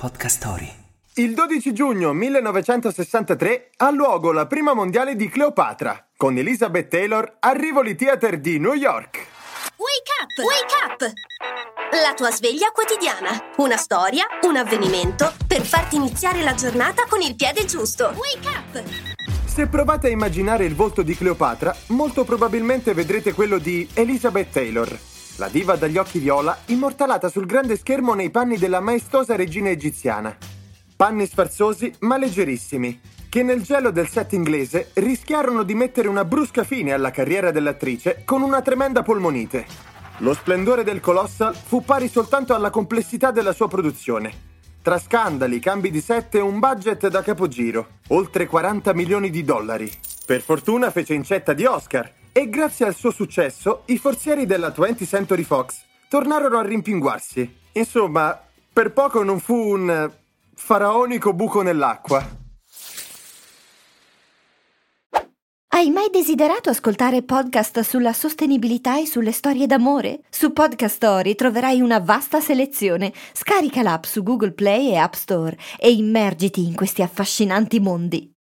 Podcast Story. Il 12 giugno 1963 ha luogo la prima mondiale di Cleopatra, con Elizabeth Taylor a Rivoli Theater di New York. Wake up! Wake up! La tua sveglia quotidiana. Una storia, un avvenimento per farti iniziare la giornata con il piede giusto. Wake up! Se provate a immaginare il volto di Cleopatra, molto probabilmente vedrete quello di Elizabeth Taylor, la diva dagli occhi viola immortalata sul grande schermo nei panni della maestosa regina egiziana. Panni sfarzosi ma leggerissimi, che nel gelo del set inglese rischiarono di mettere una brusca fine alla carriera dell'attrice con una tremenda polmonite. Lo splendore del Colossal fu pari soltanto alla complessità della sua produzione. Tra scandali, cambi di set e un budget da capogiro, oltre 40 milioni di dollari. Per fortuna fece incetta di Oscar e grazie al suo successo i forzieri della 20th Century Fox tornarono a rimpinguarsi. Insomma, per poco non fu un faraonico buco nell'acqua. Hai mai desiderato ascoltare podcast sulla sostenibilità e sulle storie d'amore? Su Podcast Story troverai una vasta selezione. Scarica l'app su Google Play e App Store e immergiti in questi affascinanti mondi.